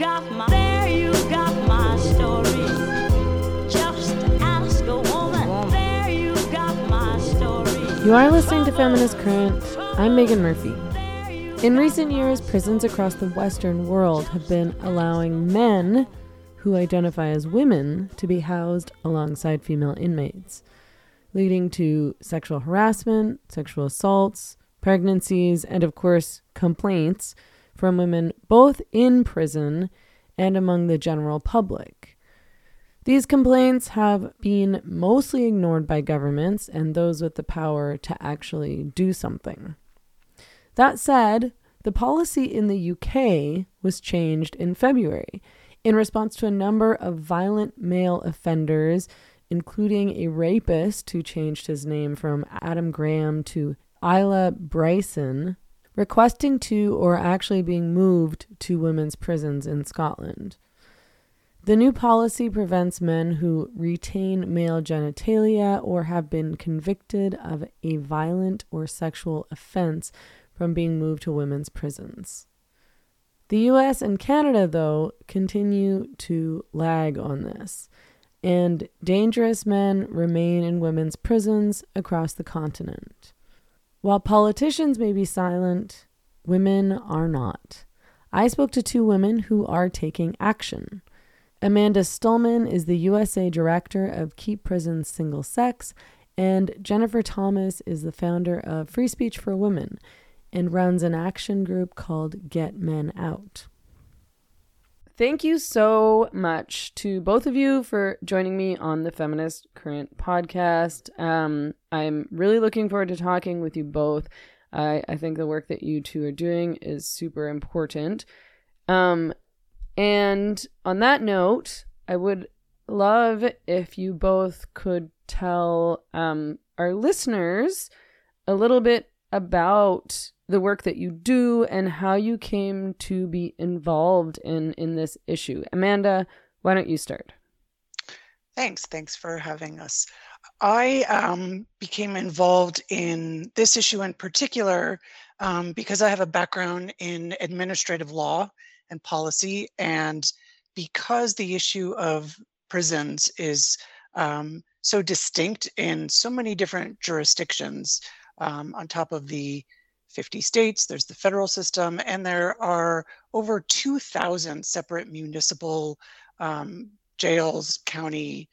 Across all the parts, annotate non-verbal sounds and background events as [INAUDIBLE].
got my, there you got my story. Just ask a woman. There you got my story. You are listening to Feminist Current. I'm Meghan Murphy. In recent years, prisons across the Western world have been allowing men who identify as women to be housed alongside female inmates, leading to sexual harassment, sexual assaults, pregnancies, and of course, complaints from women both in prison and among the general public. These complaints have been mostly ignored by governments and those with the power to actually do something. That said, the policy in the UK was changed in February in response to a number of violent male offenders, including a rapist who changed his name from Adam Graham to Isla Bryson, requesting to or actually being moved to women's prisons in Scotland. The new policy prevents men who retain male genitalia or have been convicted of a violent or sexual offense from being moved to women's prisons. The US and Canada, though, continue to lag on this, and dangerous men remain in women's prisons across the continent. While politicians may be silent, women are not. I spoke to two women who are taking action. Amanda Stulman is the USA director of Keep Prisons Single Sex, and Jennifer Thomas is the founder of Free Speech for Women and runs an action group called Get Men Out. Thank you so much to both of you for joining me on the Feminist Current podcast. Um, I'm really looking forward to talking with you both. I, I think the work that you two are doing is super important. Um, and on that note, I would love if you both could tell um, our listeners a little bit about the work that you do and how you came to be involved in in this issue. Amanda, why don't you start? Thanks. Thanks for having us. I um, became involved in this issue in particular um, because I have a background in administrative law and policy, and because the issue of prisons is um, so distinct in so many different jurisdictions, um, on top of the 50 states, there's the federal system, and there are over 2,000 separate municipal um, jails, county,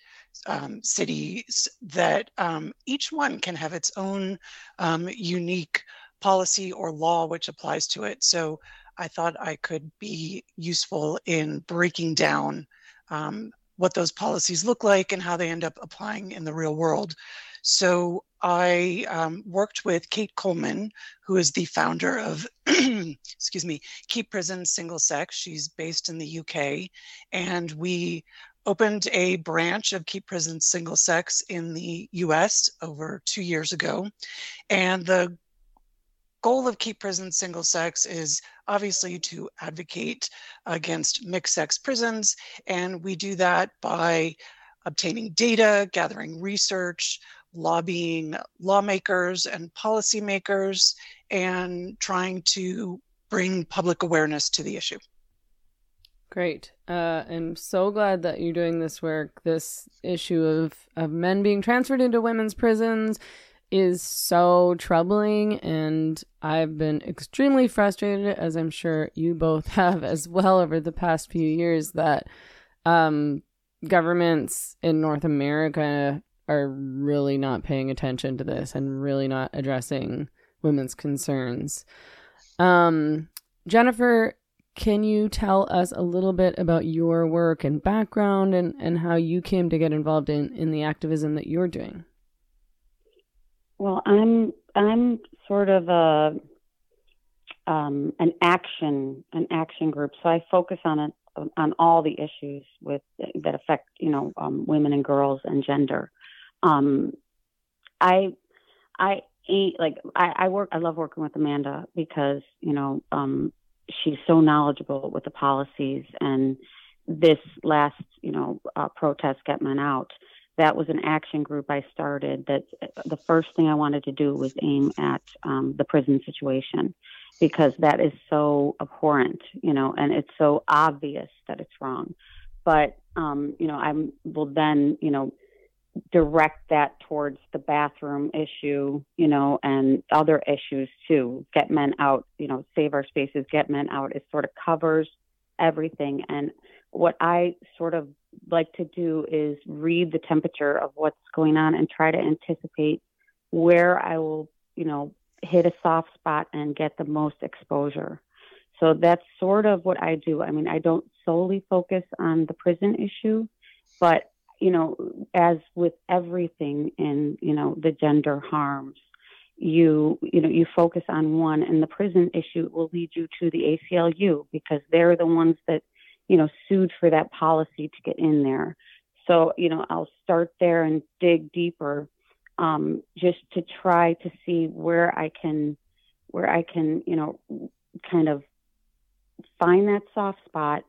um, cities that um, each one can have its own um, unique policy or law which applies to it. So I thought I could be useful in breaking down um, what those policies look like and how they end up applying in the real world. So I um, worked with Kate Coleman, who is the founder of, [CLEARS THROAT] excuse me, Keep Prison Single Sex. She's based in the UK. And we opened a branch of Keep Prison Single Sex in the US over two years ago. And the goal of Keep Prison Single Sex is obviously to advocate against mixed sex prisons. And we do that by obtaining data, gathering research, lobbying lawmakers and policymakers and trying to bring public awareness to the issue. Great. Uh, I'm so glad that you're doing this work. This issue of, of men being transferred into women's prisons is so troubling, and I've been extremely frustrated, as I'm sure you both [LAUGHS] have as well over the past few years, that um, governments in North America are really not paying attention to this and really not addressing women's concerns. Um, Jennifer, can you tell us a little bit about your work and background and, and how you came to get involved in, in the activism that you're doing? Well, I'm I'm sort of a um, an action an action group, so I focus on it on all the issues with that affect you know um, women and girls and gender um, I, I like I, I work. I love working with Amanda because you know um, she's so knowledgeable with the policies. And this last you know uh, protest, Get Men Out, that was an action group I started. That the first thing I wanted to do was aim at um, the prison situation, because that is so abhorrent, you know, and it's so obvious that it's wrong. But um, you know, I will then, you know, direct that towards the bathroom issue, you know, and other issues too. Get men out, you know, save our spaces, get men out. It sort of covers everything. And what I sort of like to do is read the temperature of what's going on and try to anticipate where I will, you know, hit a soft spot and get the most exposure. So that's sort of what I do. I mean, I don't solely focus on the prison issue, but you know, as with everything in, you know, the gender harms, you, you know, you focus on one and the prison issue will lead you to the ACLU because they're the ones that, you know, sued for that policy to get in there. So, you know, I'll start there and dig deeper um, just to try to see where I can, where I can, you know, kind of find that soft spot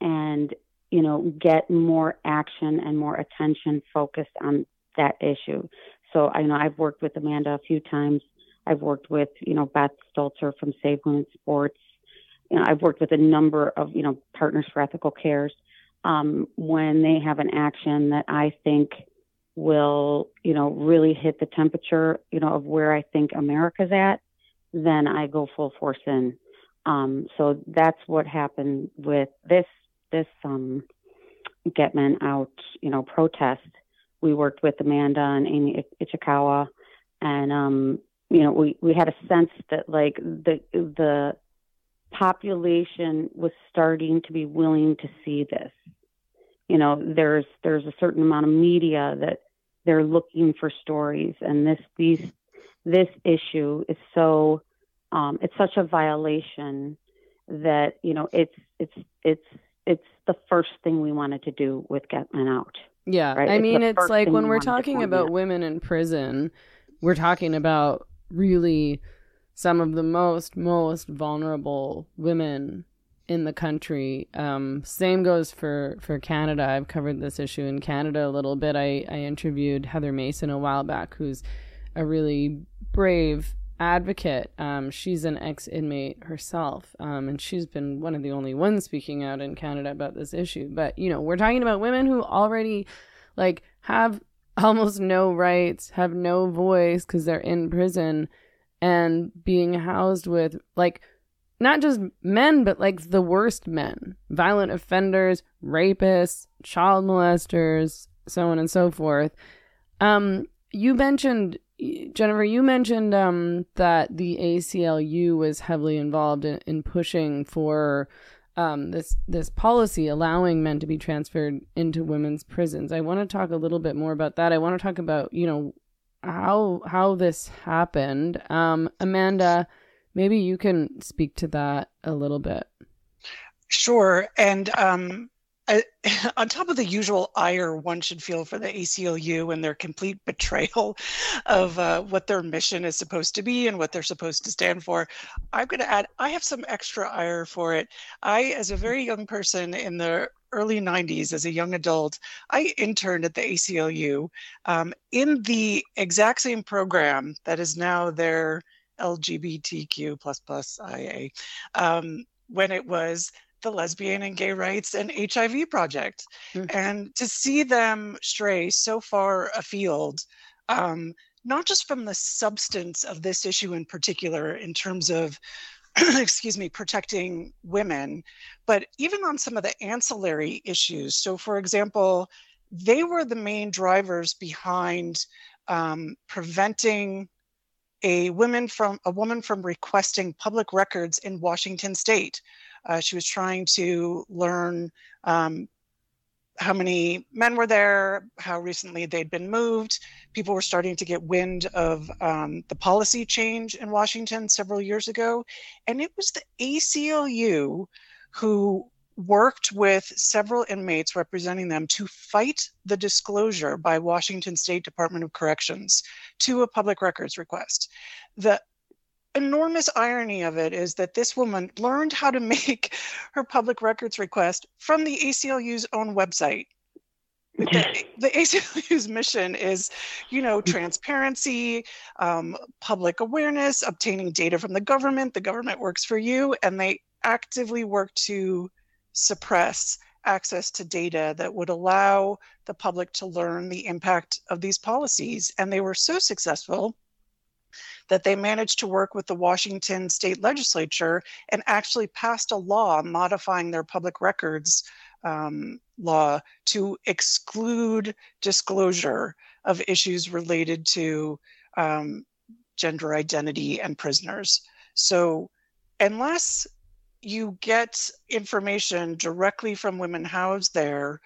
and you know, get more action and more attention focused on that issue. So I know I've worked with Amanda a few times. I've worked with, you know, Beth Stelzer from Save Women Sports. You know, I've worked with a number of, you know, Partners for Ethical Cares. Um, when they have an action that I think will, you know, really hit the temperature, you know, of where I think America's at, then I go full force in. Um, so that's what happened with this this um, Get Men Out, you know, protest, we worked with Amanda and Amy Ichikawa, and um, you know, we we had a sense that like the the population was starting to be willing to see this. You know, there's there's a certain amount of media that they're looking for stories, and this these this issue is so um, it's such a violation that you know it's it's it's it's the first thing we wanted to do with Get Men Out. Yeah. Right? I It's mean, it's like when we we're talking about at. women in prison, we're talking about really some of the most, most vulnerable women in the country. Um, same goes for, for Canada. I've covered this issue in Canada a little bit. I, I interviewed Heather Mason a while back, who's a really brave advocate. Um, she's an ex inmate herself, um, and she's been one of the only ones speaking out in Canada about this issue. But, you know, we're talking about women who already like have [LAUGHS] almost no rights, have no voice because they're in prison and being housed with like not just men, but like the worst men, violent offenders, rapists, child molesters, so on and so forth. Um, you mentioned Jennifer, you mentioned um, that the ACLU was heavily involved in, in pushing for um, this this policy allowing men to be transferred into women's prisons. I want to talk a little bit more about that. I want to talk about you know how how this happened. Um, Amanda, maybe you can speak to that a little bit. Sure. And um, [LAUGHS] On top of the usual ire one should feel for the ACLU and their complete [LAUGHS] betrayal of uh, what their mission is supposed to be and what they're supposed to stand for, I'm going to add, I have some extra ire for it. I, as a very young person in the early 90s, as a young adult, I interned at the ACLU um, in the exact same program that is now their LGBTQ plus plus IA um, when it was the lesbian and gay rights and HIV project. Mm. And to see them stray so far afield, um, not just from the substance of this issue in particular, in terms of, [CLEARS THROAT] excuse me, protecting women, but even on some of the ancillary issues. So, for example, they were the main drivers behind um, preventing a woman from a woman from requesting public records in Washington State. Uh, she was trying to learn um, how many men were there, how recently they'd been moved. People were starting to get wind of um, the policy change in Washington several years ago. And it was the ACLU who worked with several inmates representing them to fight the disclosure by Washington State Department of Corrections to a public records request. The enormous irony of it is that this woman learned how to make [LAUGHS] her public records request from the ACLU's own website. the, the ACLU's mission is, you know, transparency, um, public awareness, obtaining data from the government. The government works for you, and they actively work to suppress access to data that would allow the public to learn the impact of these policies. And they were so successful that they managed to work with the Washington state legislature and actually passed a law modifying their public records um, law to exclude disclosure of issues related to um, gender identity and prisoners. So, unless you get information directly from women housed there,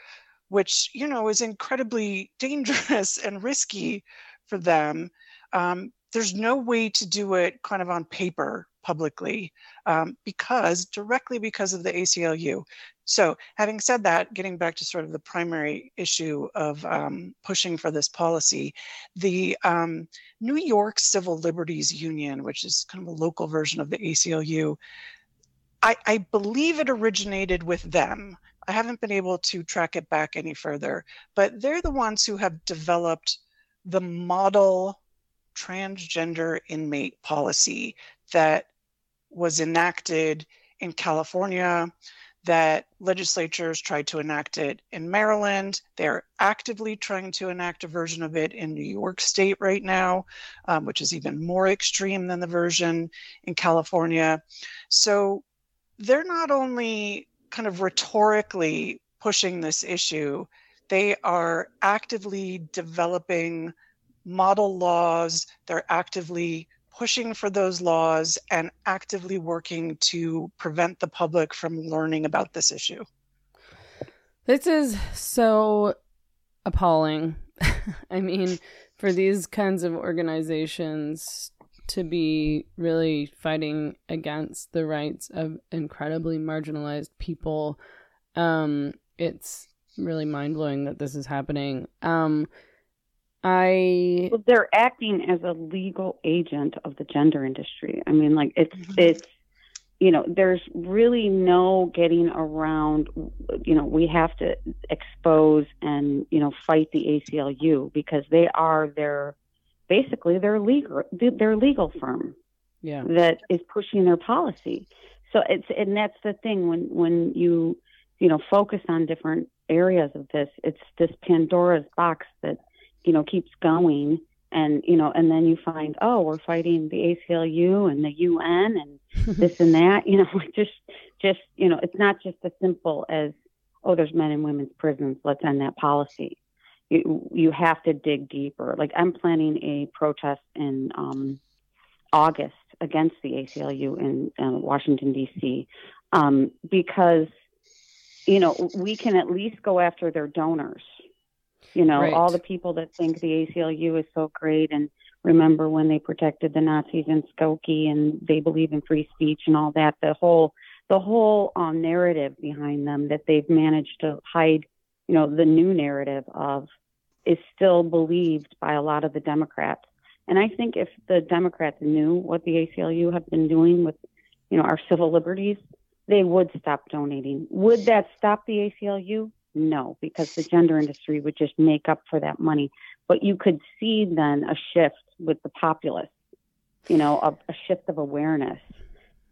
which you know is incredibly [LAUGHS] dangerous and risky for them, um, there's no way to do it kind of on paper publicly um, because directly because of the ACLU. So, having said that, getting back to sort of the primary issue of um, pushing for this policy, the um, New York Civil Liberties Union, which is kind of a local version of the ACLU, I, I believe it originated with them. I haven't been able to track it back any further, but they're the ones who have developed the model transgender inmate policy that was enacted in California, that legislatures tried to enact it in Maryland. They're actively trying to enact a version of it in New York State right now, um, which is even more extreme than the version in California. So they're not only kind of rhetorically pushing this issue, they are actively developing model laws, they're actively pushing for those laws and actively working to prevent the public from learning about this issue. This is so appalling. [LAUGHS] I mean, for these kinds of organizations to be really fighting against the rights of incredibly marginalized people, um, it's really mind blowing that this is happening. Um, I well, they're acting as a legal agent of the gender industry. I mean, like it's mm-hmm. it's you know, there's really no getting around. You know, we have to expose and you know fight the ACLU because they are their basically their legal their legal firm yeah. that is pushing their policy. So it's and that's the thing when when you you know focus on different areas of this, it's this Pandora's box that you know keeps going. And you know and then you find oh we're fighting the ACLU and the UN and [LAUGHS] this and that you know [LAUGHS] just just you know it's not just as simple as oh there's men and women's prisons let's end that policy. You you have to dig deeper. Like I'm planning a protest in um, August against the ACLU in uh, Washington D.C. Um, because you know we can at least go after their donors you know, right. all the people that think the ACLU is so great and remember when they protected the Nazis in Skokie and they believe in free speech and all that. The whole the whole um, narrative behind them that they've managed to hide, you know, the new narrative of is still believed by a lot of the Democrats. And I think if the Democrats knew what the ACLU have been doing with, you know, our civil liberties, they would stop donating. Would that stop the ACLU? No, because the gender industry would just make up for that money. But you could see then a shift with the populace, you know, a, a shift of awareness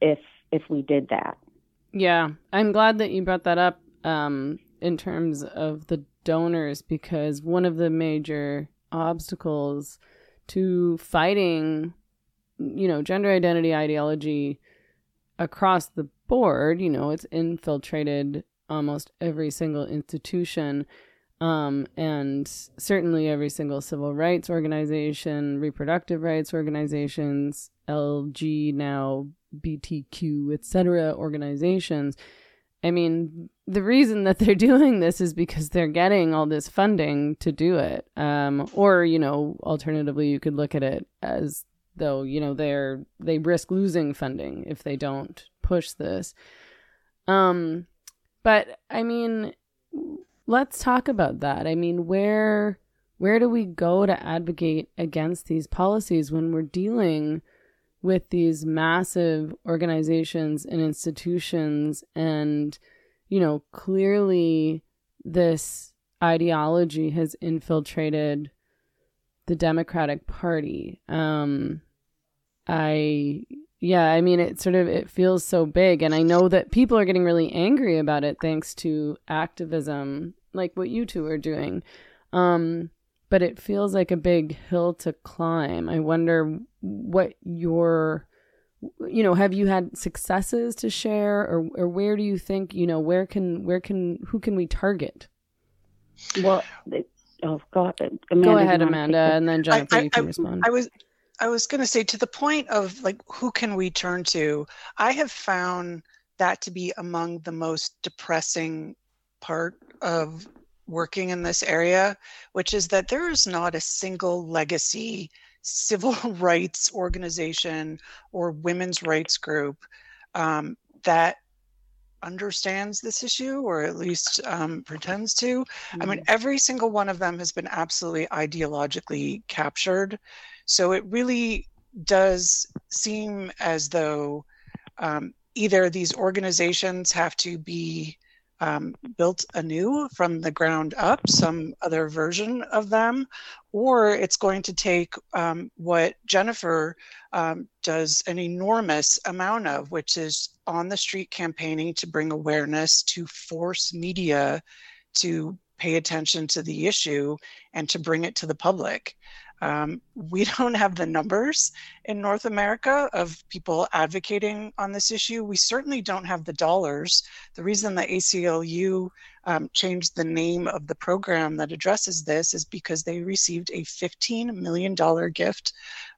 if if we did that. Yeah, I'm glad that you brought that up um, in terms of the donors because one of the major obstacles to fighting, you know, gender identity ideology across the board, you know, it's infiltrated almost every single institution um, and certainly every single civil rights organization, reproductive rights organizations, LG now BTQ, etc. organizations. I mean, the reason that they're [LAUGHS] doing this is because they're getting all this funding to do it. Um, or, you know, alternatively, you could look at it as though, you know, they're they risk losing funding if they don't push this. Um, but I mean, let's talk about that. I mean, where where do we go to advocate against these policies when we're dealing with these massive organizations and institutions and you know, clearly this ideology has infiltrated the Democratic Party. Um, I yeah, I mean it sort of it feels so big and I know that people are getting really angry about it thanks to activism like what you two are doing. Um but it feels like a big hill to climb. I wonder what your you know, have you had successes to share or or where do you think, you know, where can where can who can we target? Well, oh God, Amanda, Go ahead, Amanda, and then Jennifer, I, you can I, respond. I was I was going to say to the point of like who can we turn to? I have found that to be among the most depressing part of working in this area, which is that there is not a single legacy civil [LAUGHS] rights organization or women's rights group um, that understands this issue or at least um, pretends to. I mean, every single one of them has been absolutely ideologically captured. So it really does seem as though um, either these organizations have to be um, built anew from the ground up, some other version of them, or it's going to take um, what Jennifer um, does an enormous amount of, which is on the street campaigning to bring awareness, to force media to pay attention to the issue and to bring it to the public. Um, we [LAUGHS] don't have the numbers in North America of people advocating on this issue. We certainly don't have the dollars. The reason the ACLU um, changed the name of the program that addresses this is because they received a $15 million gift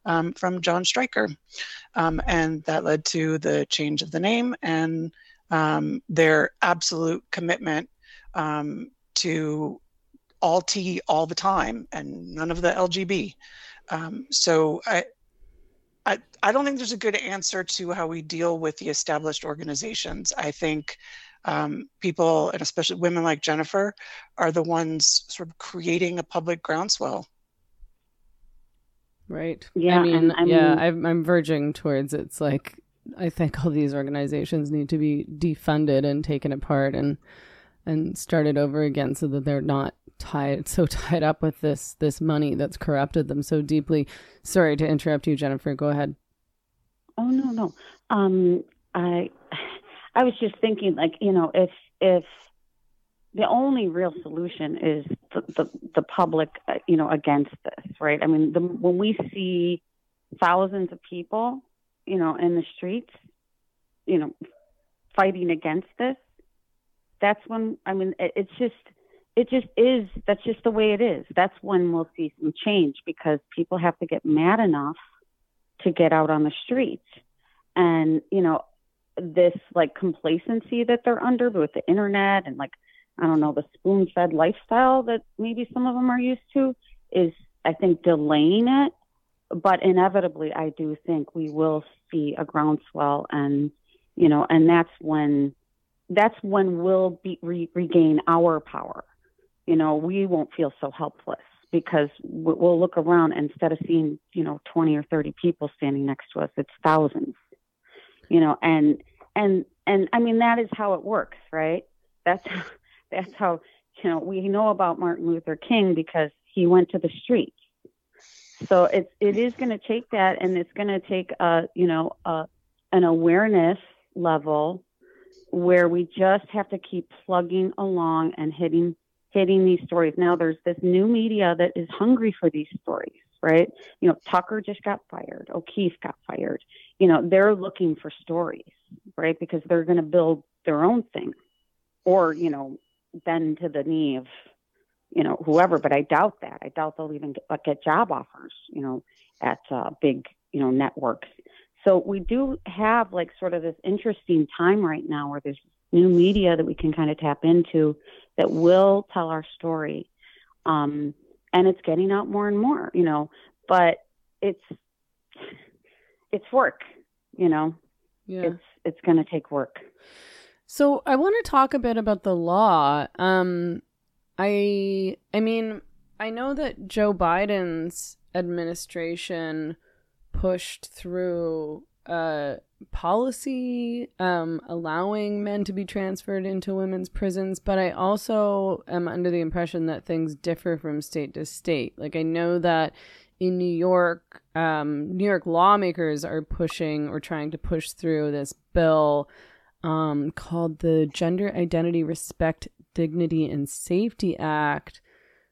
um, from Jon Stryker. Um, and that led to the change of the name and um, their absolute commitment um, to all T all the time and none of the LGB. Um, so I, I, I don't think there's a good answer to how we deal with the established organizations. I think um, people, and especially women like Jennifer, are the ones sort of creating a public groundswell. Right. Yeah, I mean, and I yeah, I'm, I'm verging towards it's like I think all these organizations need to be defunded and taken apart and and started over again so that they're not tied [LAUGHS] so tied up with this this money that's corrupted them so deeply. Sorry to interrupt you, Jennifer. Go ahead. Oh no, no. Um, I I was just thinking, like you know, if if the only real solution is the the, the public, uh, you know, against this, right? I mean, the, when we see thousands of people, you know, in the streets, you know, fighting against this, that's when I mean, it, it's just it just is. That's just the way it is. That's when we'll see some change because people have to get mad enough to get out on the streets. And, you know, this like complacency that they're under with the internet and like, I don't know, the spoon fed lifestyle that maybe some of them are used to is, I think, delaying it. But inevitably, I do think we will see a groundswell and, you know, and that's when, that's when we'll be, re- regain our power. You know, we won't feel so helpless because we- we'll look around instead of seeing you know 20 or 30 people standing next to us it's thousands you know and and and i mean that is how it works right that's [LAUGHS] that's how you know we know about martin luther king because he went to the streets so it's it is going to take that and it's going to take a you know a, an awareness level where we just have to keep plugging along and hitting hitting these stories. Now there's this new media that is hungry for these stories, right? You know, Tucker just got fired, O'Keefe got fired. You know, they're looking for stories, right? Because they're going to build their own thing or, you know, bend to the knee of, you know, whoever, but I doubt that. I doubt they'll even get, get job offers, you know, at uh, big, you know, networks. So we do have like sort of this interesting time right now where there's new media that we can kind of tap into that will tell our story. Um, and it's getting out more and more, you know, but it's, it's work, you know, Yeah. it's, it's going to take work. So I want to talk a bit about the law. Um, I I mean I know that Joe Biden's administration pushed through uh, policy um, allowing men to be transferred into women's prisons, but I also am under the impression that things differ from state to state. Like, I know that in New York, um, New York lawmakers are pushing or trying to push through this bill um, called the Gender Identity Respect, Dignity, and Safety Act,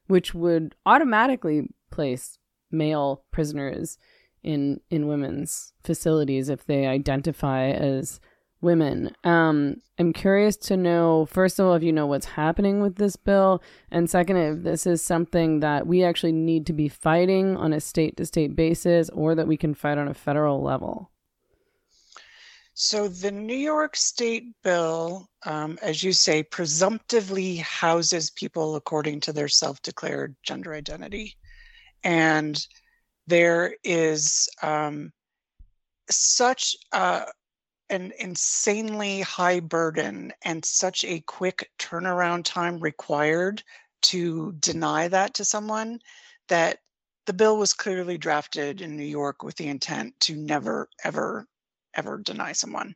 which would automatically place male prisoners in in women's facilities if they identify as women. Um, I'm curious to know, first of all, if you know what's happening with this bill, and second, if this is something that we actually need to be fighting on a state to state basis or that we can fight on a federal level. So, the New York State bill, um, as you say, presumptively houses people according to their self declared gender identity. And there is um, such a, an insanely high burden and such a quick turnaround time required to deny that to someone that the bill was clearly drafted in New York with the intent to never, ever, ever deny someone,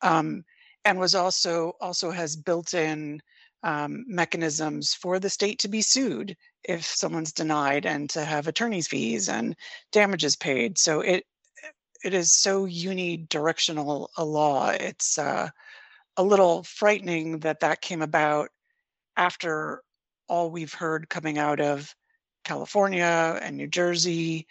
um, and was also also has built-in um, mechanisms for the state to be sued if someone's denied and to have attorney's fees and damages paid. So it it is so unidirectional a law. It's uh, a little frightening that that came about after all we've heard coming out of California and New Jersey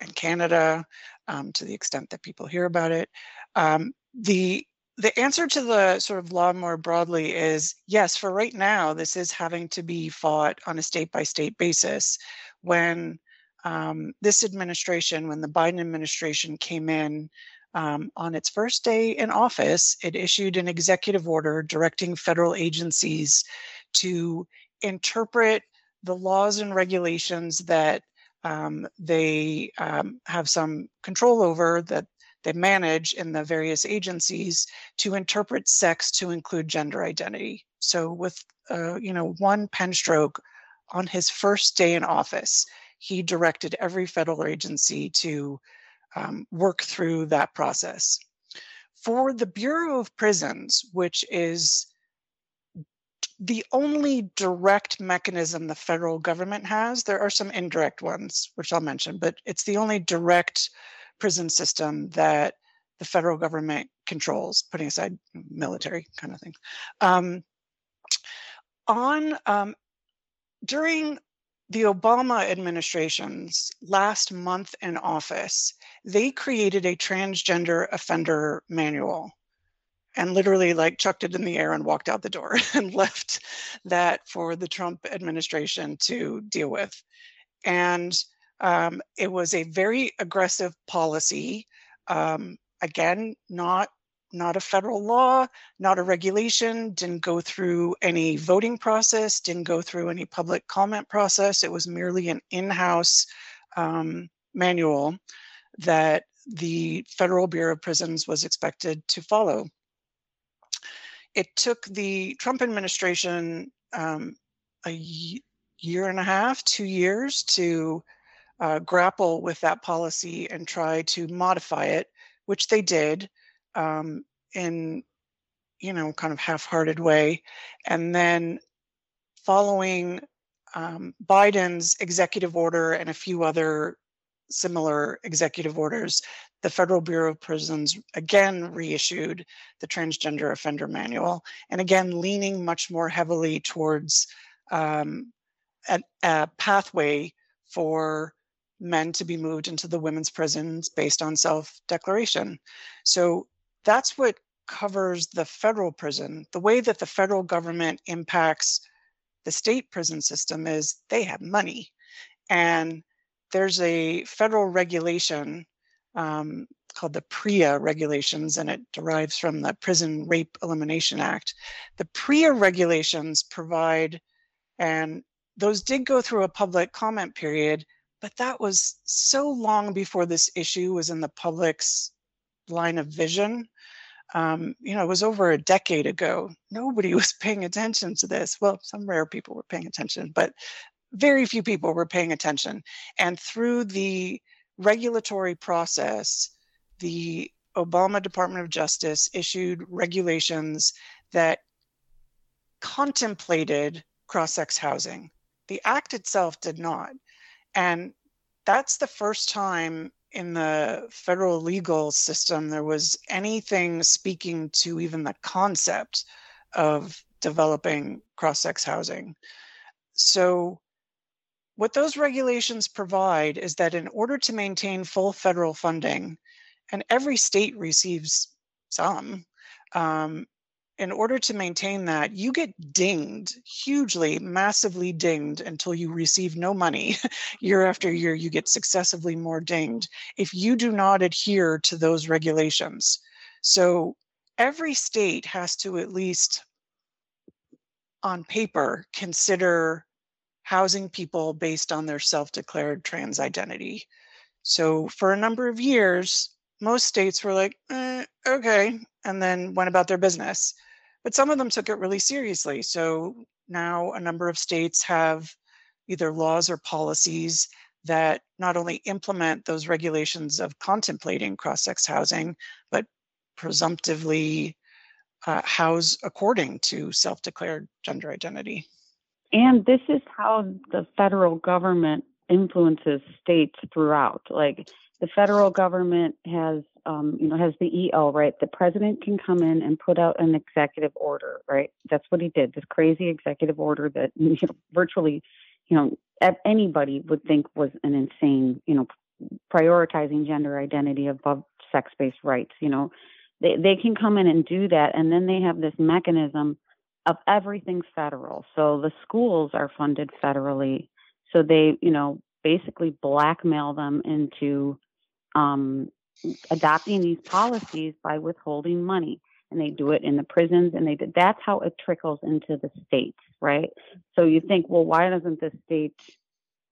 and Canada, um, to the extent that people hear about it. Um, the the answer to the sort of law more broadly is yes, for right now, this is having to be fought on a state by state basis. When um, this administration, when the Biden administration came in um, on its first day in office, it issued an executive order directing federal agencies to interpret the laws and regulations that um, they um, have some control over that they manage in the various agencies to interpret sex to include gender identity. So with uh, you know one pen stroke on his first day in office, he directed every federal agency to um, work through that process. For the Bureau of Prisons, which is the only direct mechanism the federal government has, there are some indirect ones, which I'll mention, but it's the only direct prison system that the federal government controls, putting aside military kind of things. Um, on um, during the Obama administration's last month in office, they created a transgender offender manual and literally like chucked it in the air and walked out the door [LAUGHS] and left that for the Trump administration to deal with. And um, it was a very aggressive policy. Um, again, not not a federal law, not a regulation, didn't go through any voting process, didn't go through any public comment process. It was merely an in-house um, manual that the Federal Bureau of Prisons was expected to follow. It took the Trump administration um, a year and a half, two years to uh, grapple with that policy and try to modify it, which they did um, in, you know, kind of half-hearted way. And then following um, Biden's executive order and a few other similar executive orders, the Federal Bureau of Prisons again reissued the Transgender Offender Manual, and again leaning much more heavily towards um, a, a, pathway for men to be moved into the women's prisons based on self declaration. So that's what covers the federal prison. The way that the federal government impacts the state prison system is they have money. And there's a federal regulation um, called the PREA regulations, and it derives from the Prison Rape Elimination Act. The PREA regulations provide, and those did go through a public comment period, but that was so long before this issue was in the public's line of vision. Um, you know, it was over a decade ago. Nobody [LAUGHS] was paying attention to this. Well, some rare people were paying attention, but very few people were paying attention. And through the regulatory process, the Obama Department of Justice issued regulations that contemplated cross sex housing. The act itself did not. And that's the first time in the federal legal system there was anything speaking to even the concept of developing cross sex housing. So, what those regulations provide is that in order to maintain full federal funding, and every state receives some, um, in order to maintain that, you get dinged hugely, massively dinged until you receive no money. [LAUGHS] year after year, you get successively more dinged if you do not adhere to those regulations. So every state has to at least, on paper, consider housing people based on their self declared trans identity. So for a number of years, most states were like, eh, okay, and then went about their business. But some of them took it really seriously. So now a number of states have either laws or policies that not only implement those regulations of contemplating cross sex housing, but presumptively uh, house according to self declared gender identity. And this is how the federal government influences states throughout. Like the federal government has um, you know has the EO right. The president can come in and put out an executive order, right? That's what he did. This crazy executive order that [LAUGHS] you know, virtually, you know, anybody would think was an insane, you know, prioritizing gender identity above sex-based rights. You know, they they can come in and do that, and then they have this mechanism of everything federal. So the schools are funded federally. So they, you know, basically blackmail them into um, adopting these policies by withholding money. And they do it in the prisons and they did that's how it trickles into the states right? So you think well why doesn't the state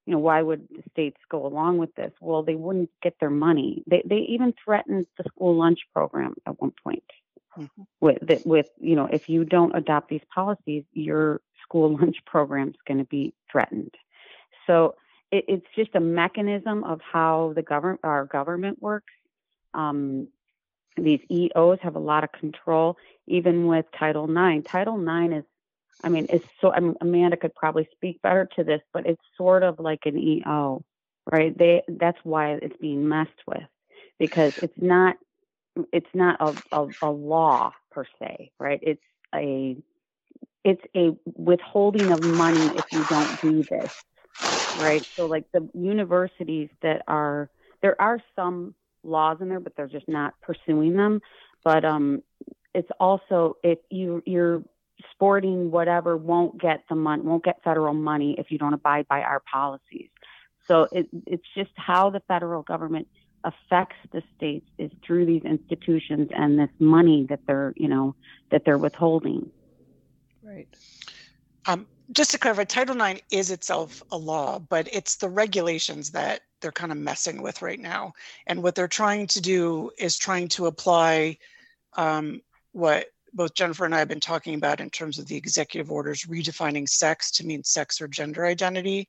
you know why would the states go along with this? Well they wouldn't get their money. They they even threatened the school lunch program at one point. Mm-hmm. with with you know if you don't adopt these policies your school [LAUGHS] lunch program is going to be threatened so it, it's just a mechanism of how the government our government works. Um, these EOs have a lot of control, even with Title IX. Title IX is, I mean, it's so. I mean, Amanda could probably speak better to this, but it's sort of like an EO, right? They that's why it's being messed with because it's not it's not a, a, a law per se, right? It's a it's a withholding of money if you don't do this right? So like the universities that are there are some laws in there, but they're just not pursuing them. But um, it's also if you you're sporting whatever won't get the money won't get federal money if you don't abide by our policies. So it, it's just how the federal government affects the states is through these institutions and this money that they're you know that they're withholding. Right. Um, just to clarify, Title IX is itself a law, but it's the regulations that they're kind of messing with right now. And what they're trying to do is trying to apply um, what both Jennifer and I have been talking about in terms of the executive orders redefining sex to mean sex or gender identity.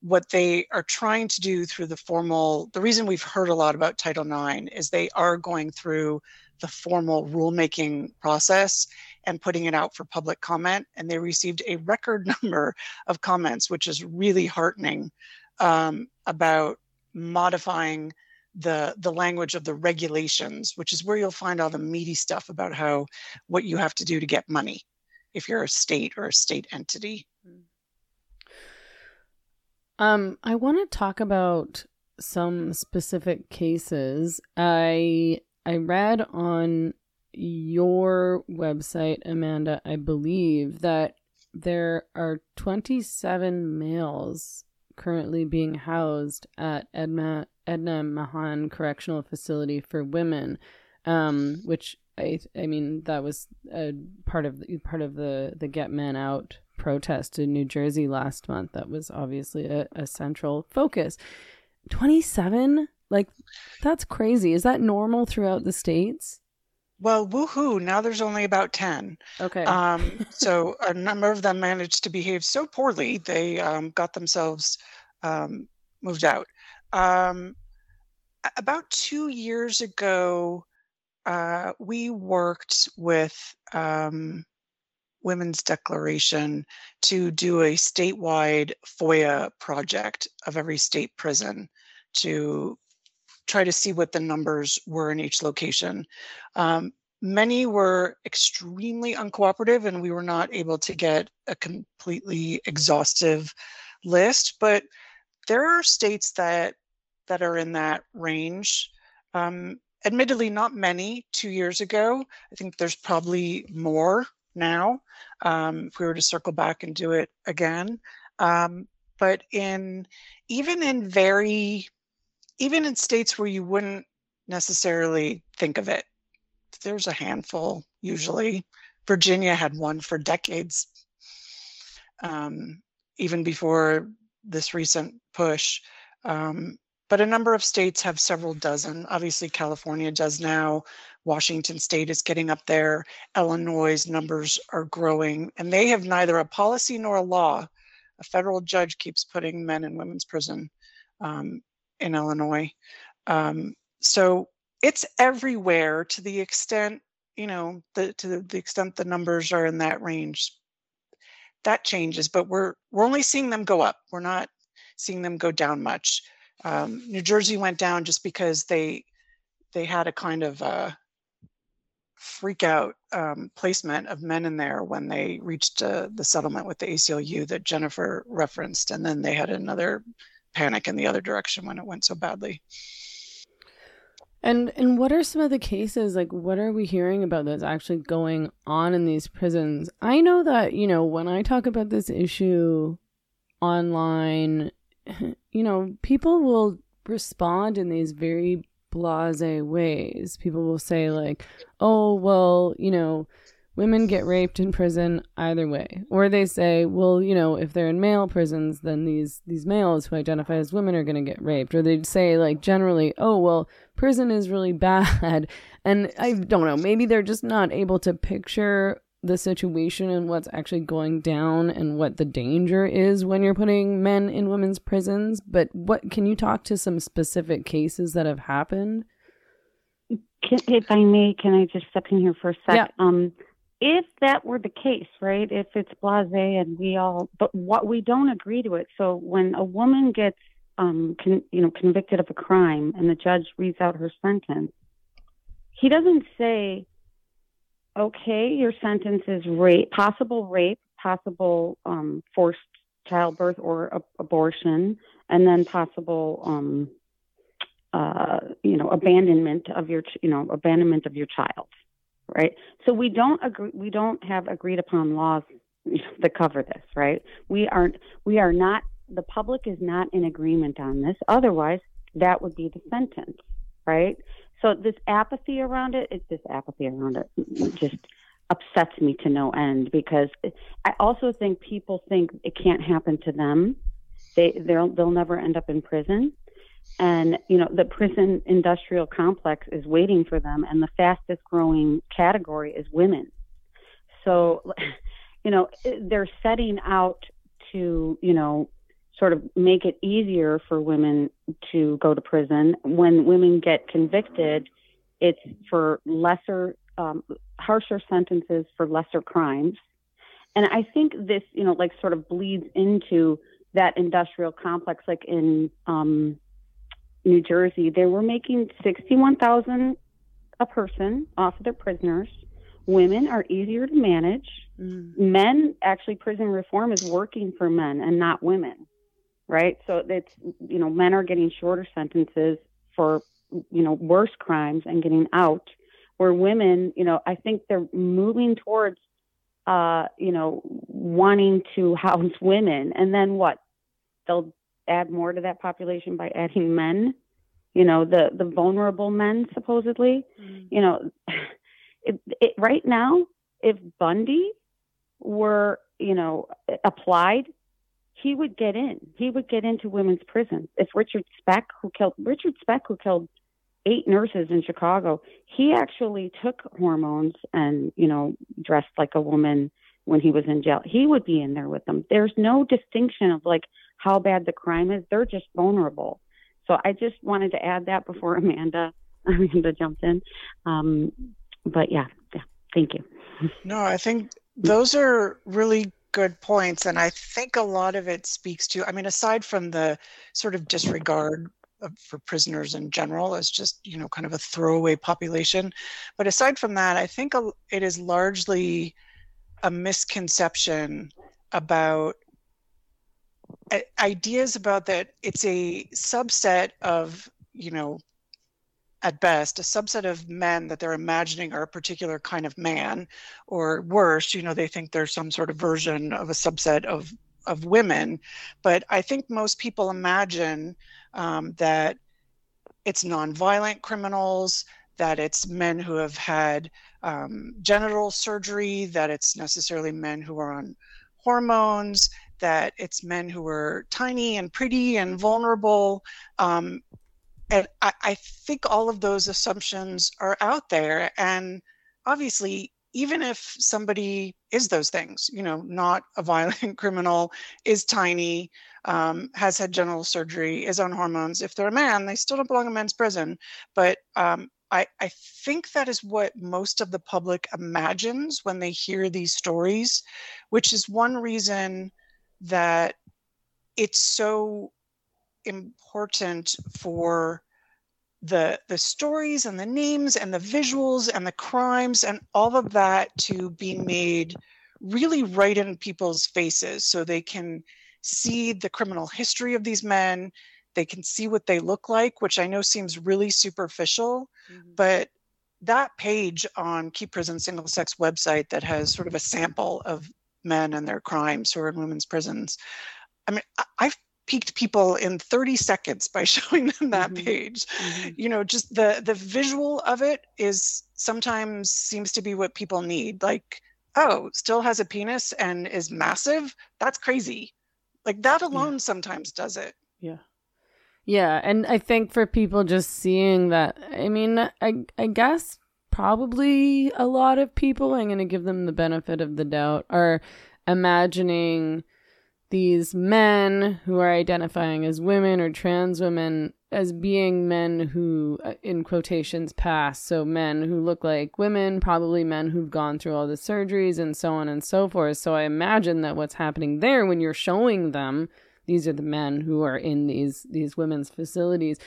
What they are trying to do through the formal, the reason we've heard a lot about Title IX is they are going through the formal rulemaking process and putting it out for public comment. And they received a record [LAUGHS] number of comments, which is really heartening um, about modifying the the language of the regulations, which is where you'll find all the meaty stuff about how what you have to do to get money if you're a state or a state entity. Um, I want to talk about some specific cases. I I read on your website, Amanda, I believe that there are 27 males currently being housed at Edna Edna Mahan Correctional Facility for Women, um, which I I mean that was a part of the, part of the the Get Men Out protest in New Jersey last month. That was obviously a, a central focus. 27 like that's crazy. Is that normal throughout the states? Well, woohoo! Now there's only about ten. Okay. Um, [LAUGHS] so a number of them managed to behave so poorly they um, got themselves um, moved out. Um, about two years ago, uh, we worked with um, Women's Declaration to do a statewide FOIA project of every state prison to try to see what the numbers were in each location. Um, many were extremely uncooperative, and we were not able to get a completely exhaustive list. But there are states that that are in that range. Um, admittedly, not many. Two years ago, I think there's probably more now. Um, if we were to circle back and do it again, um, but in even in very even in states where you wouldn't necessarily think of it, there's a handful usually. Virginia had one for decades, um, even before this recent push. Um, but a number of states have several dozen. Obviously, California does now. Washington state is getting up there. Illinois' numbers are growing, and they have neither a policy nor a law. A federal judge keeps putting men in women's prison. Um, in Illinois. Um, so it's everywhere to the extent, you know, the, to the extent the numbers are in that range. That changes, but we're we're only seeing them go up. We're not seeing them go down much. Um, New Jersey went down just because they they had a kind of a freak out um, placement of men in there when they reached uh, the settlement with the ACLU that Jennifer referenced, and then they had another panic in the other direction when it went so badly. And and what are some of the cases like what are we hearing about that's actually going on in these prisons? I know that, you know, when I talk about this issue online, [LAUGHS] you know, people will respond in these very blase ways. People will say like, "Oh, well, you know, women get raped in prison either way. Or they say well you know if they're in male prisons then these these males who identify as women are going to get raped. Or they'd say like generally oh well prison is really [LAUGHS] bad. And i don't know maybe they're just not able to picture the situation and what's actually going down and what the danger is when you're putting men in women's prisons. But what can you talk to some specific cases that have happened? Can, if i may can i just step in here for a sec? Yeah. um if that were the case, right? If it's blasé and we all, but what we don't agree to it. So when a woman gets, um, con, you know, convicted of a crime and the judge reads out her sentence, he doesn't say, "Okay, your sentence is rape, possible rape, possible um, forced childbirth or a- abortion, and then possible." Um, uh, you know, abandonment of your, ch- you know, abandonment of your child right? So we don't agree. We don't have agreed upon laws [LAUGHS] that cover this, right? We aren't. We are not. The public is not in agreement on this. Otherwise, that would be the sentence, right? So this apathy around it, it's this apathy around it, just upsets me to no end because I also think people think it can't happen to them. They they'll they'll never end up in prison and you know the prison industrial complex is waiting for them and the fastest growing category is women. So [LAUGHS] you know they're setting out to you know sort of make it easier for women to go to prison. When women get convicted it's for lesser um, harsher sentences for lesser crimes. And i think this you know like sort of bleeds into that industrial complex like in um, New Jersey, they were making sixty-one thousand a person off of their prisoners. Women are easier to manage. Mm. Men, actually, prison reform is working for men and not women, right? So it's you know men are getting shorter sentences for you know worse crimes and getting out, where women, you know, I think they're moving towards uh, you know wanting to house women, and then what? They'll add more to that population by adding men you know the the vulnerable men supposedly. Mm-hmm. you know [LAUGHS] it, it, right now if bundy were you know applied he would get in. He would get into women's prison. If richard speck who killed richard speck who killed eight nurses in chicago he actually took hormones and you know dressed like a woman when he was in jail. He would be in there with them. There's no distinction of like how bad the crime is they're just vulnerable so I just wanted to add that before [LAUGHS] Amanda Amanda jumped in. Um, but yeah, yeah, thank you. No, I think those are really good points. And I think a lot of it speaks to, I mean, aside from the sort of disregard for prisoners in general as just, you know, kind of a throwaway population. But aside from that, I think it is largely a misconception about ideas about that it's a subset of you know at best a subset of men that they're imagining are a particular kind of man or worse you know they think there's some sort of version of a subset of of women. But i think most people imagine um, that it's nonviolent criminals that it's men who have had um, genital surgery that it's necessarily men who are on hormones that it's men who are tiny and pretty and vulnerable um, and I, I think all of those assumptions are out there. And obviously even if somebody is those things you know not a [LAUGHS] violent criminal is tiny um, has had genital surgery is on hormones if they're a man they still don't belong in men's prison. But um, I, I think that is what most of the public imagines when they hear these stories which is one reason that it's so important for the the stories and the names and the visuals and the crimes and all of that to be made really right in people's faces so they can see the criminal history of these men they can see what they look like which i know seems really superficial mm-hmm. but that page on keep prison single sex website that has sort of a sample of men and their crimes who are in women's prisons i mean i've piqued people in 30 seconds by [LAUGHS] showing them that mm-hmm. page mm-hmm. you know just the the visual of it is sometimes seems to be what people need like oh still has a penis and is massive that's crazy like that alone yeah. sometimes does it yeah yeah and i think for people just seeing that i mean i i guess probably a lot of people i'm going to give them the benefit of the doubt are imagining these men who are identifying as women or trans women as being men who, uh, in quotations, pass. So men who look like women, probably men who've gone through all the surgeries and so on and so forth. So I imagine that what's happening there when you're showing them, these are the men who are in these these women's facilities,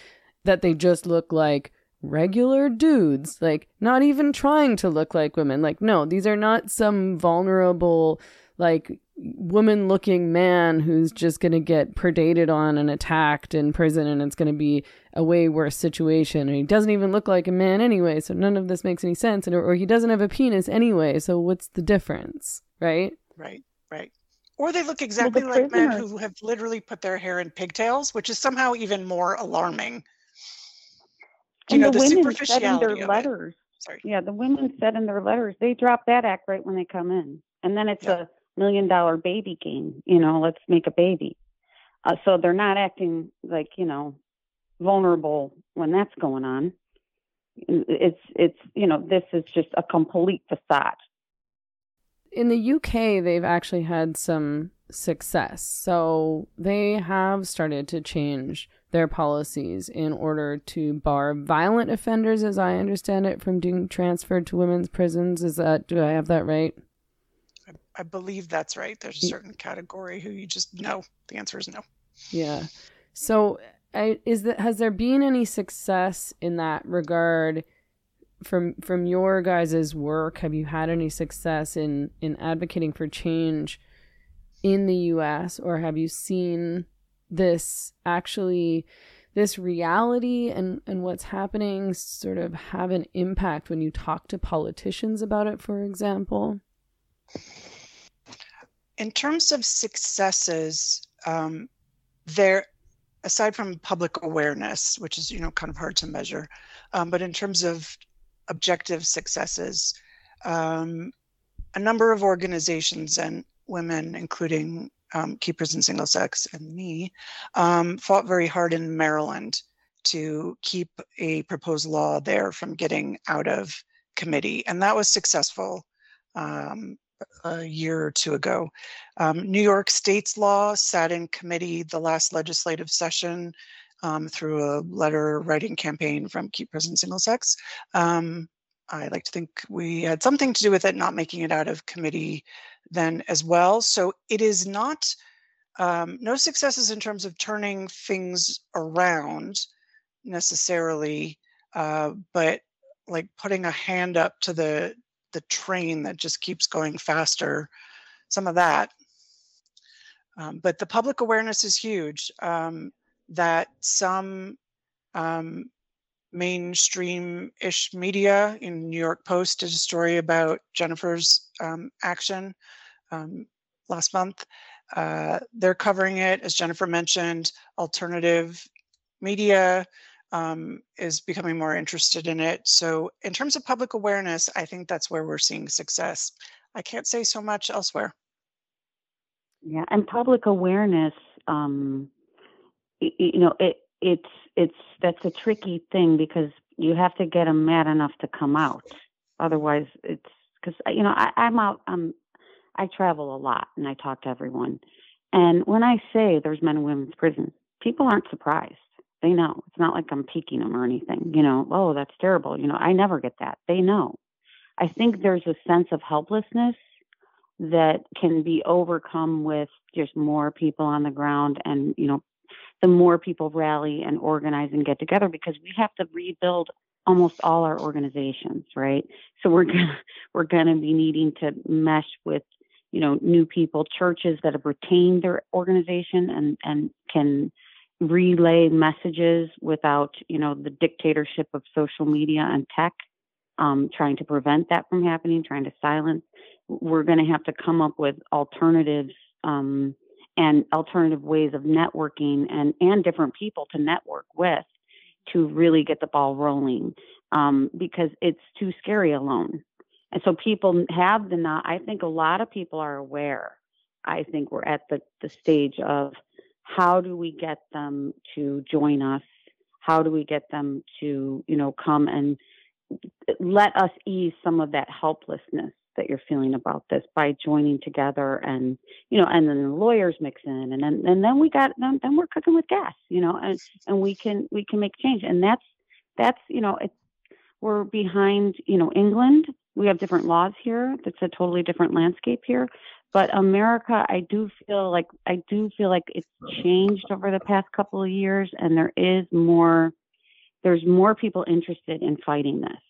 that they just look like regular dudes, like not even trying to look like women. Like, no, these are not some vulnerable, like woman looking man who's just going to get predated on and attacked in prison and it's going to be a way worse situation. And he doesn't even look like a man anyway so none of this makes any sense. And or, or he doesn't have a penis anyway so what's the difference right? Right right. Or they look exactly well, like men who have literally put their hair in pigtails which is somehow even more alarming you and know the, the women said in their letters sorry yeah the women said in their letters they drop that act right when they come in and then it's yeah. a million dollar baby game. You know, let's make a baby. Uh, so they're not acting like you know vulnerable when that's going on. It's it's you know this is just a complete facade. In the UK, they've actually had some success. So they have started to change their policies in order to bar violent offenders, as I understand it, from being transferred to women's prisons. Is that do I have that right? I believe that's right. There's a certain category who you just no. The answer is no. Yeah. So, I, is that has there been any success in that regard from from your guys' work? Have you had any success in in advocating for change in the U.S. or have you seen this actually? this reality and, and what's happening sort of have an impact when you talk to politicians about it, for example? in terms of successes, um, there, aside from public awareness, which is you know kind of hard to measure, um, but in terms of objective successes, um, a number of organizations and women, including um, Keep Prison Single Sex and me, um, fought very hard in Maryland to keep a proposed law there from getting out of committee, and that was successful. Um, a year or two ago. Um, New York State's law sat in committee the last legislative session um, through a letter writing campaign from Keep Prison Single Sex. Um, I like to think we had something to do with it not making it out of committee then as well. So it is not um, no successes in terms of turning things around necessarily, uh, but like putting a hand up to the the train that just keeps going faster. Some of that, um, but the public awareness is huge. Um, that some um, mainstream-ish media in New York Post did a story about Jennifer's um, action um, last month. Uh, they're covering it, as Jennifer mentioned. Alternative media um, is becoming more interested in it. So, in terms of public awareness, I think that's where we're seeing success. I can't say so much elsewhere. Yeah, and public awareness, um, you know, it it's it's that's a tricky thing because you have to get them mad enough to come out. Otherwise, it's because you know I, I'm out. I'm I travel a lot and I talk to everyone. And when I say there's men and women's prisons, people aren't surprised. They know. It's not like I'm peeking them or anything. You know, oh, that's terrible. You know, I never get that. They know. I think there's a sense of helplessness that can be overcome with just more people on the ground and, you know, the more people rally and organize and get together because we have to rebuild almost all our organizations, right? So we're gonna [LAUGHS] we're gonna be needing to mesh with you know, new people, churches that have retained their organization and, and can relay messages without, you know, the dictatorship of social media and tech, um, trying to prevent that from happening, trying to silence. We're going to have to come up with alternatives um, and alternative ways of networking and, and different people to network with to really get the ball rolling um, because it's too scary alone. And so people have the not, I think a lot of people are aware. I think we're at the, the stage of how do we get them to join us? How do we get them to, you know, come and let us ease some of that helplessness that you're feeling about this by joining together and you know and then the lawyers mix in and then and then we got then, then we're cooking with gas you know and and we can we can make change and that's that's you know it's we're behind you know england we have different laws here. that's a totally different landscape here. But America, I do feel like I do feel like it's changed over the past couple of years, and there is more. There's more people interested in fighting this.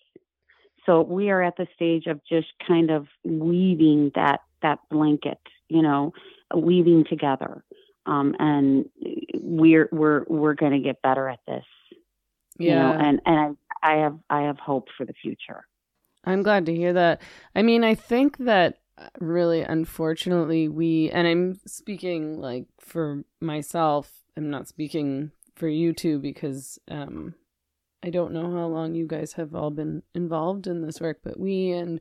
So we are at the stage of just kind of weaving that that blanket, you know, weaving together, um, and we're we're we're going to get better at this. Yeah, you know, and and I I have I have hope for the future. I'm glad to hear that. I mean, I think that uh, really unfortunately we and I'm speaking like for myself, I'm not speaking for you two because um I don't know how long you guys have all been involved in this work, but we and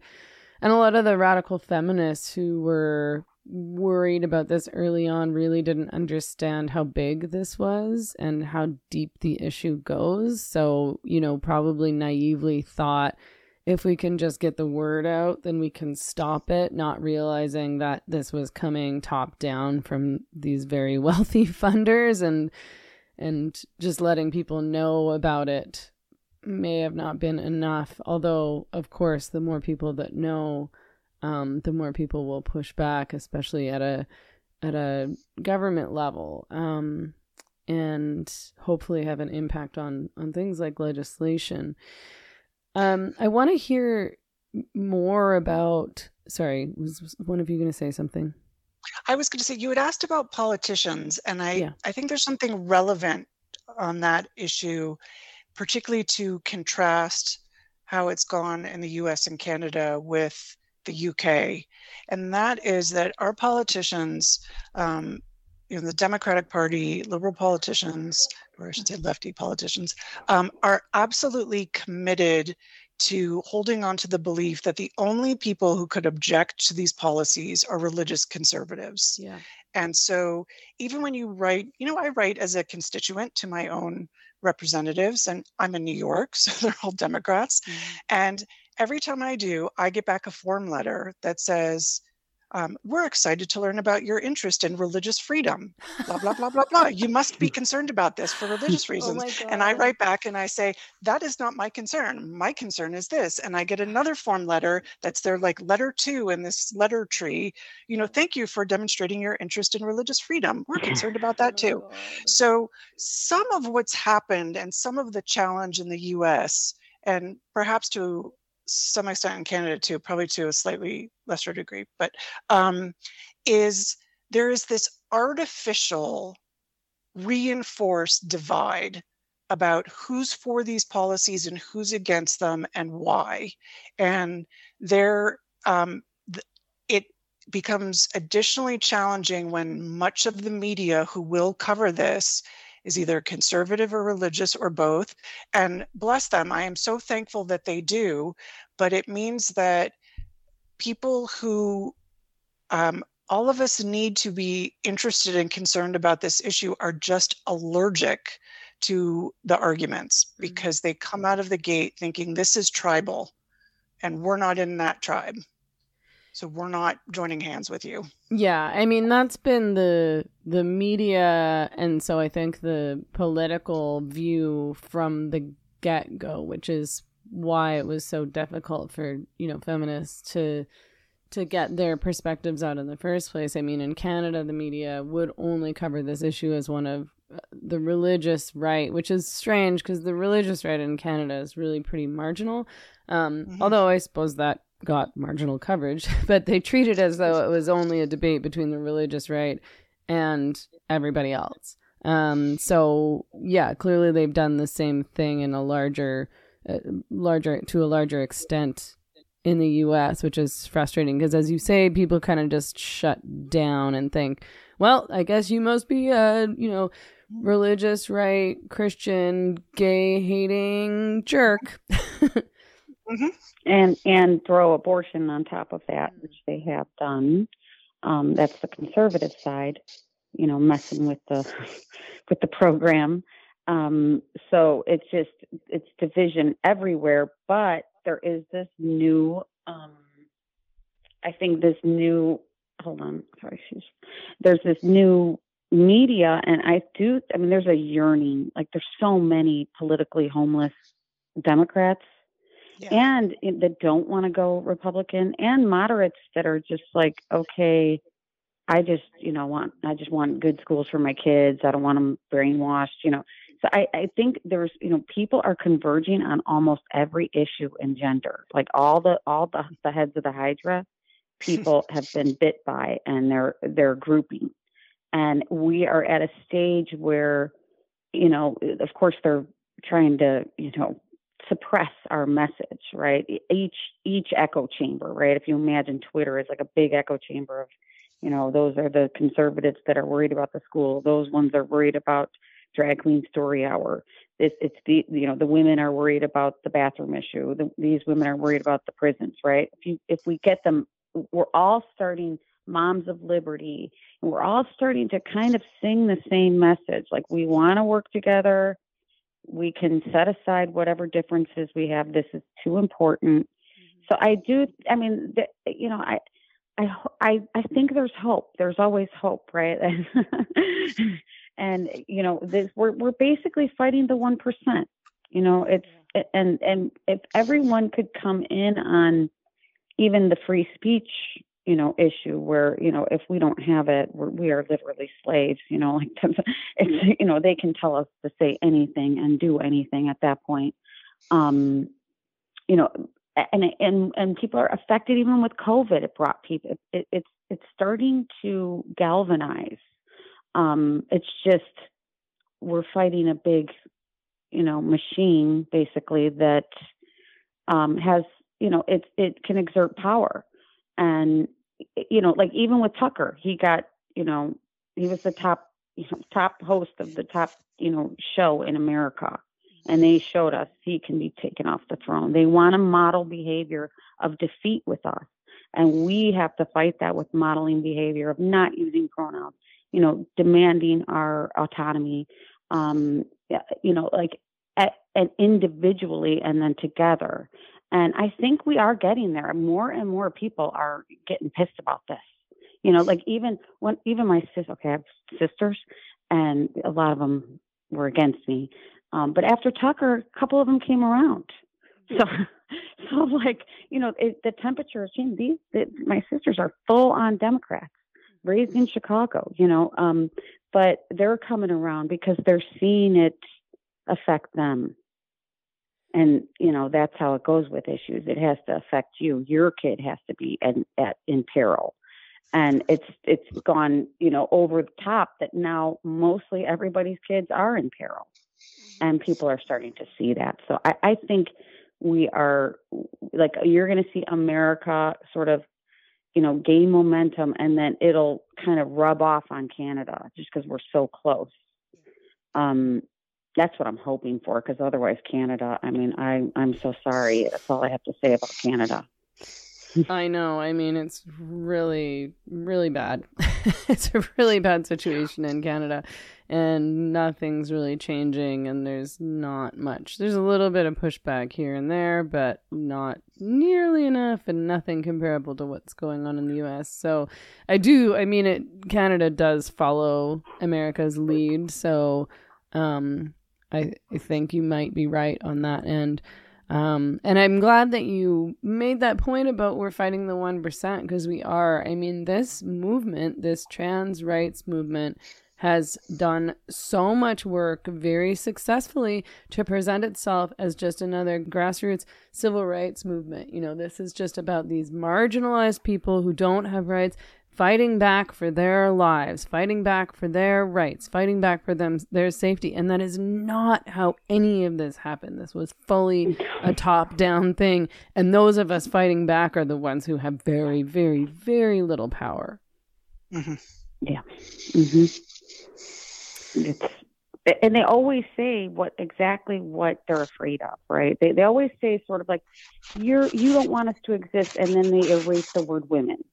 and a lot of the radical feminists who were worried about this early on really didn't understand how big this was and how deep the issue goes. So, you know, probably naively thought if we can just get the word out, then we can stop it, not realizing that this was coming top down from these very [LAUGHS] wealthy funders and and just letting people know about it may have not been enough. Although, of course, the more people that know, um, the more people will push back, especially at a at a government level, um, and hopefully have an impact on on things like legislation. Um, I want to hear more about. Sorry, was one of you going to say something? I was going to say you had asked about politicians, and I yeah. I think there's something relevant on that issue, particularly to contrast how it's gone in the U.S. and Canada with the UK, and that is that our politicians, um, you know, the Democratic Party, liberal politicians, or I should say lefty politicians, um, are absolutely committed to holding on to the belief that the only people who could object to these policies are religious conservatives. Yeah. And so even when you write, you know, I write as a constituent to my own representatives, and I'm in New York, [LAUGHS] so they're all Democrats. Mm-hmm. And every time I do, I get back a form letter that says, um, we're excited to learn about your interest in religious freedom. Blah, blah, blah, blah, [LAUGHS] blah. You must be concerned about this for religious Oh reasons. my and I write back and I say, that is not my concern. My concern is this. And I get another form letter that's their like letter two in this letter tree. You know, thank you for demonstrating your interest in religious freedom. We're [CLEARS THROAT] concerned about that too. Oh, So, some of what's happened and some of the challenge in the US, and perhaps to some extent in Canada too, probably to a slightly lesser degree, but um, is there is this artificial reinforced divide about who's for these policies and who's against them and why. And there, um, th- it becomes additionally challenging when much of the media who will cover this is either conservative or religious or both. And bless them, I am so thankful that they do. But it means that people who, um, all of us need to be interested and concerned about this issue are just allergic to the arguments Mhm. because they come out of the gate thinking this is tribal and we're not in that tribe. So we're not joining hands with you. Yeah, I mean that's been the the media and so I think the political view from the get-go, which is why it was so difficult for, you know, feminists to to get their perspectives out in the first place. I mean, in Canada the media would only cover this issue as one of uh, the religious right, which is strange because the religious right in Canada is really pretty marginal. Um, Mhm. Although I suppose that got marginal coverage, [LAUGHS] but they treat it as though it was only a debate between the religious right and everybody else. Um, so yeah, clearly they've done the same thing in a larger, uh, larger to a larger extent in the U.S., which is frustrating because, as you say, people kind of just shut down and think, well, I guess you must be a you know religious right Christian gay hating jerk. [LAUGHS] and and throw abortion on top of that, which they have done. Um, that's the conservative side, you know, messing with the [LAUGHS] with the program. Um, so it's just it's division everywhere. But there is this new, um, I think this new. Hold on, sorry, she's there's this new media, and I do. I mean, there's a yearning. Like there's so many politically homeless Democrats Yeah. and that don't want to go Republican, and moderates that are just like, okay, I just, you know, want I just want good schools for my kids. I don't want them brainwashed, you know. So I, I think there's, you know, people are converging on almost every issue in gender. Like all the all the, the heads of the Hydra, [LAUGHS] people have been bit by, and they're they're grouping, and we are at a stage where, you know, of course they're trying to, you know, suppress our message, right? Each each echo chamber, right? If you imagine Twitter is like a big echo chamber of, you know, those are the conservatives that are worried about the school. Those ones are worried about drag queen story hour. It's it's the you know the women are worried about the bathroom issue. The, these women are worried about the prisons, right? If you if we get them, we're all starting moms of liberty, and we're all starting to kind of sing the same message. Like we want to work together we can set aside whatever differences we have. This is too important. Mm-hmm. So I do. I mean, th- you know, I, I, I, I think there's hope. There's always hope, right? [LAUGHS] and you know, this we're we're basically fighting the one percent. You know, it's and and if everyone could come in on even the free speech you know issue where you know if we don't have it we're, we are literally slaves you know [LAUGHS] like it's you know they can tell us to say anything and do anything at that point. Um you know and and and people are affected even with covid. It brought people it, it, it's it's starting to galvanize. Um it's just we're fighting a big you know machine basically that um has you know it it can exert power and you know like even with tucker he got you know he was the top [LAUGHS] you know, top host of the top you know show in america. And they showed us he can be taken off the throne. They want to model behavior of defeat with us. And we have to fight that with modeling behavior of not using pronouns you know demanding our autonomy um you know like and individually and then together and I think we are getting there. More and more people are getting pissed about this. You know, like even when even my sister. Okay, I have sisters, and a lot of them were against me. Um, but after Tucker, a couple of them came around. So, [LAUGHS] so like you know, it, the temperature has changed. These the, my sisters are full on Democrats, raised in Chicago. You know, um, but they're coming around because they're seeing it affect them and you know that's how it goes with issues. It has to affect you. Your kid has to be in, at, in peril. And it's it's gone you know over the top that now mostly everybody's kids are in peril. And people are starting to see that. So i, I think we are like you're going to see america sort of you know gain momentum and then it'll kind of rub off on canada just because we're so close. Um that's what I'm hoping for because otherwise Canada, I mean, I I'm so sorry. That's all I have to say about Canada. [LAUGHS] I know. I mean, it's really really bad. [LAUGHS] it's a really bad situation in Canada and nothing's really changing and there's not much. There's a little bit of pushback here and there, but not nearly enough and nothing comparable to what's going on in the US. So, I do, I mean it Canada does follow America's lead, so um I, I think you might be right on that end. Um, and I'm glad that you made that point about we're fighting the 1% because we are. I mean, this movement, this trans rights movement, has done so much work very successfully to present itself as just another grassroots civil rights movement. You know, this is just about these marginalized people who don't have rights fighting back for their lives, fighting back for their rights, fighting back for them their safety. And that is not how any of this happened. This was fully a [LAUGHS] top-down thing, and those of us fighting back are the ones who have very, very, very little power. Mm-hmm. Yeah. Mm-hmm. It's and they always say what exactly what they're afraid of, right? They they always say sort of like you're you don't want us to exist, and then they erase the word women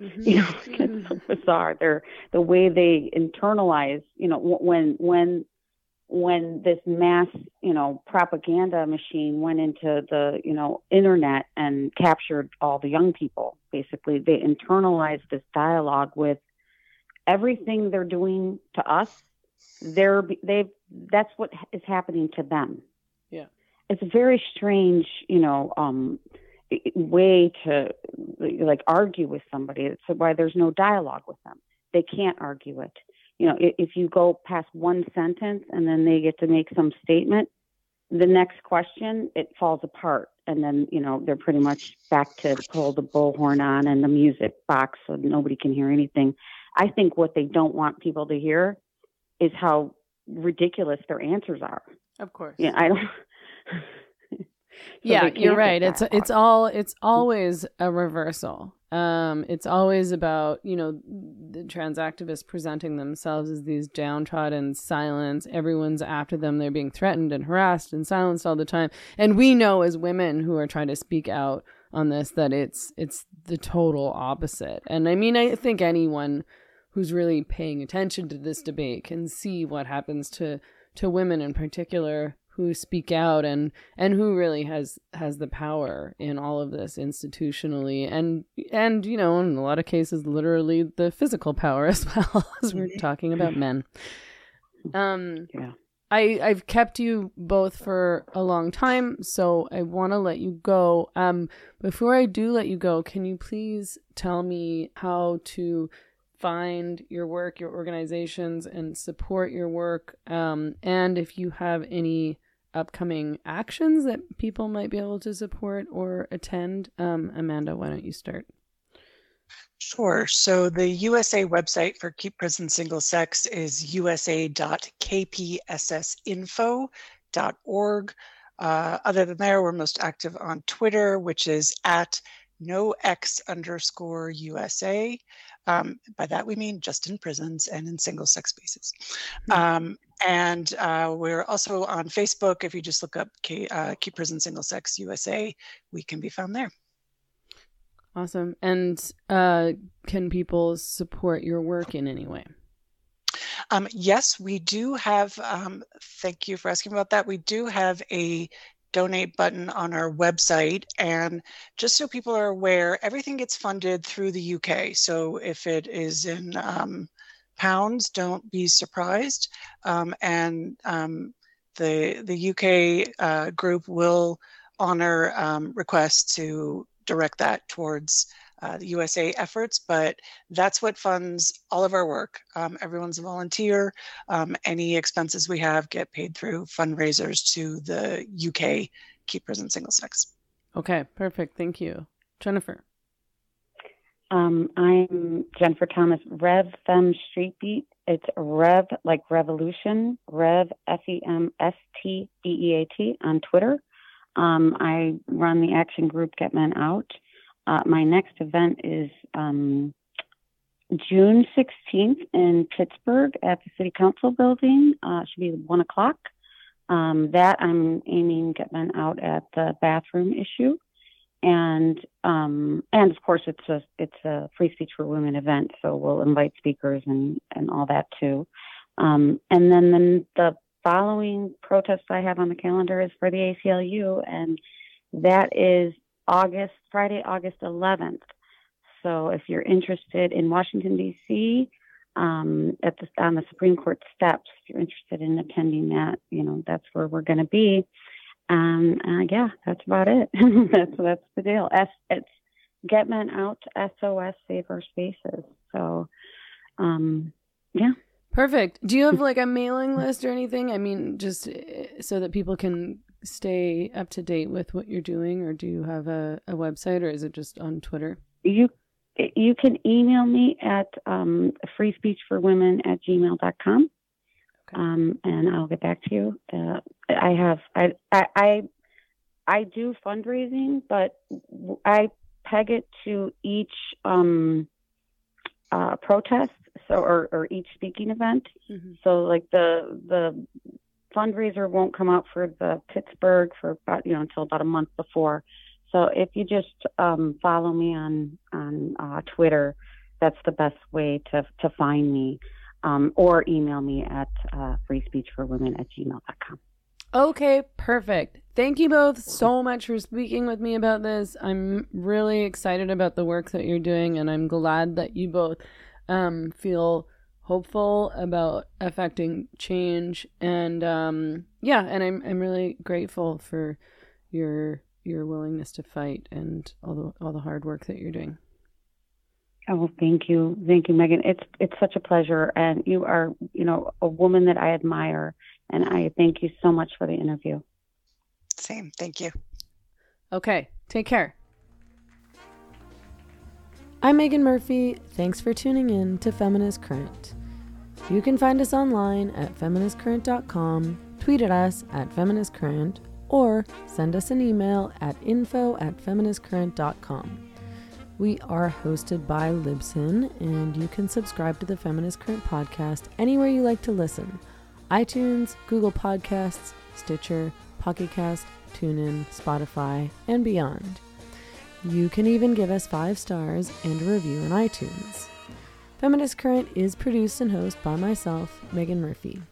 Mm-hmm. You know, [LAUGHS] it's so bizarre. They're the way they internalize. You know, when when when this mass you know propaganda machine went into the you know internet and captured all the young people. Basically, they internalized this dialogue with everything they're doing to us. They're they've that's what is happening to them. Yeah, it's a very strange, you know. um way to like argue with somebody. It's why there's no dialogue with them. They can't argue it. You know, if you go past one sentence and then they get to make some statement, the next question it falls apart, and then you know they're pretty much back to pull the bullhorn on and the music box so nobody can hear anything. I think what they don't want people to hear is how ridiculous their answers are. Of course. Yeah, I don't. [LAUGHS] Yeah, you're right. It's far. it's all it's always a reversal. Um, it's always about you know the trans activists presenting themselves as these downtrodden, silence. Everyone's after them. They're being threatened and harassed and silenced all the time. And we know as women who are trying to speak out on this that it's it's the total opposite. And I mean, I think anyone who's really paying attention to this debate can see what happens to to women in particular who speak out and and who really has has the power in all of this institutionally and and you know in a lot of cases literally the physical power [LAUGHS] as well as we're talking about men um yeah I, I've kept you both for a long time, so I want to let you go. Um, before I do let you go, can you please tell me how to find your work, your organizations, and support your work? Um, and if you have any upcoming actions that people might be able to support or attend. Um, Amanda, why don't you start? Sure. So the USA website for Keep Prison Single Sex is usa.kpssinfo.org. Uh, other than there, we're most active on Twitter, which is at no X underscore USA. Um, by that we mean just in prisons and in single sex spaces. Hmm. Um, and uh, we're also on Facebook. If you just look up K, uh, Keep Prison Single Sex USA, we can be found there. Awesome. And uh, can people support your work in any way? Um, yes, we do have. Um, thank you for asking about that. We do have a donate button on our website. And just so people are aware, everything gets funded through the UK. So if it is in um, pounds, don't be surprised. Um, and um, the the UK uh, group will honor um, requests to direct that towards uh, the USA efforts, but that's what funds all of our work. Um, everyone's a volunteer. Um, any expenses we have get paid through fundraisers to the UK Keep Prison Single Sex. Okay, perfect. Thank you. Jennifer. Um, I'm Jennifer Thomas, Rev Fem Street Beat. It's Rev like Revolution, Rev F E M S T B E A T on Twitter. Um, I run the action group Get Men Out. Uh, my next event is um, June 16th in Pittsburgh at the City Council building. Uh, should be one o'clock. Um, that I'm aiming Get Men Out at the bathroom issue and um, and of course it's a it's a free speech for women event, so we'll invite speakers and and all that too. Um, and then the, the following protest I have on the calendar is for the ACLU, and that is August Friday, August 11th. So if you're interested in Washington D.C. Um, at the on the Supreme Court steps, if you're interested in attending that, you know that's where we're going to be. Um, uh, yeah, that's about it. [LAUGHS] that's that's the deal. S, it's get men out. SOS Save Our Spaces. So, um, yeah. Perfect. Do you have like a mailing list or anything? I mean, just uh, so that people can stay up to date with what you're doing, or do you have a, a website, or is it just on Twitter? You you can email me at um, free speech for women at gmail.com. Okay. Um, and I'll get back to you. Uh, I have I, I I do fundraising, but I peg it to each um, uh, protest, so or, or each speaking event. Mm-hmm. So like the the fundraiser won't come out for the Pittsburgh for about you know until about a month before. So if you just um, follow me on on uh, Twitter, that's the best way to to find me um, or email me at uh, freespeechforwomen at gmail.com. Okay, perfect. Thank you both so much for speaking with me about this. I'm really excited about the work that you're doing, and I'm glad that you both um, feel hopeful about affecting change. And um, yeah, and I'm I'm really grateful for your your willingness to fight and all the all the hard work that you're doing. Oh, thank you, thank you, Meghan. It's it's such a pleasure, and you are, you know, a woman that I admire, and I thank you so much for the interview. Same, thank you. Okay, take care. I'm Meghan Murphy. Thanks for tuning in to Feminist Current. You can find us online at feministcurrent.com, tweet at us at feministcurrent, or send us an email at info at feministcurrent.com. We are hosted by Libsyn, and you can subscribe to the Feminist Current podcast anywhere you like to listen iTunes, Google Podcasts, Stitcher, Pocket Cast, TuneIn, Spotify, and beyond. You can even give us five stars and a review in iTunes. Feminist Current is produced and hosted by myself, Meghan Murphy.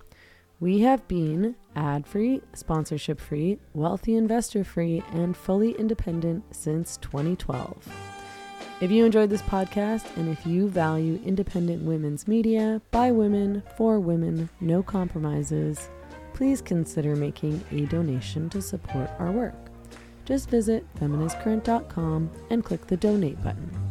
We have been ad free, sponsorship free, wealthy investor free, and fully independent since 2012. If you enjoyed this podcast and if you value independent women's media by women, for women, no compromises, please consider making a donation to support our work. Just visit feministcurrent.com and click the donate button.